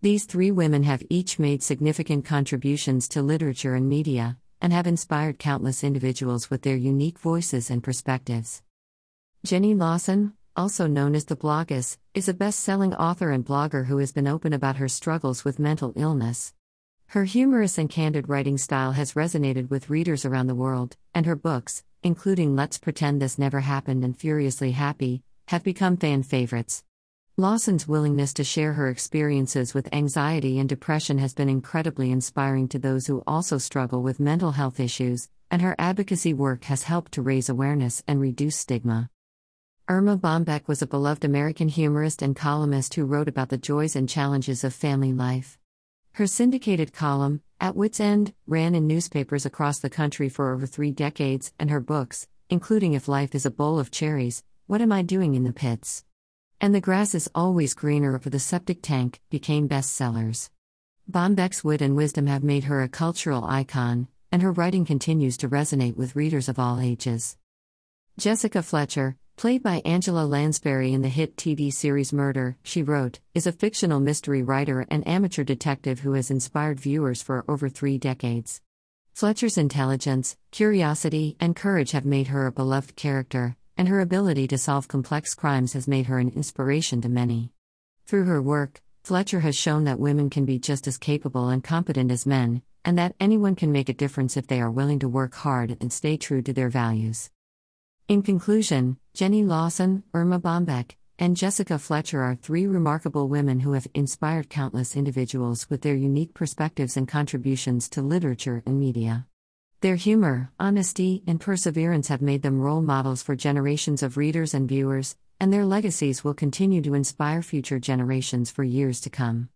These three women have each made significant contributions to literature and media, and have inspired countless individuals with their unique voices and perspectives. Jenny Lawson, also known as the Bloggess, is a best selling author and blogger who has been open about her struggles with mental illness. Her humorous and candid writing style has resonated with readers around the world, and her books, including Let's Pretend This Never Happened and Furiously Happy, have become fan favorites. Lawson's willingness to share her experiences with anxiety and depression has been incredibly inspiring to those who also struggle with mental health issues, and her advocacy work has helped to raise awareness and reduce stigma. Erma Bombeck was a beloved American humorist and columnist who wrote about the joys and challenges of family life. Her syndicated column, At Wit's End, ran in newspapers across the country for over three decades, and her books, including If Life is a Bowl of Cherries, What Am I Doing in the Pits? And the grass is always greener for the septic tank became bestsellers. Bombeck's wit and wisdom have made her a cultural icon, and her writing continues to resonate with readers of all ages. Jessica Fletcher, played by Angela Lansbury in the hit TV series Murder, She Wrote, is a fictional mystery writer and amateur detective who has inspired viewers for over three decades. Fletcher's intelligence, curiosity, and courage have made her a beloved character, and her ability to solve complex crimes has made her an inspiration to many. Through her work, Fletcher has shown that women can be just as capable and competent as men, and that anyone can make a difference if they are willing to work hard and stay true to their values. In conclusion, Jenny Lawson, Erma Bombeck, and Jessica Fletcher are three remarkable women who have inspired countless individuals with their unique perspectives and contributions to literature and media. Their humor, honesty, and perseverance have made them role models for generations of readers and viewers, and their legacies will continue to inspire future generations for years to come.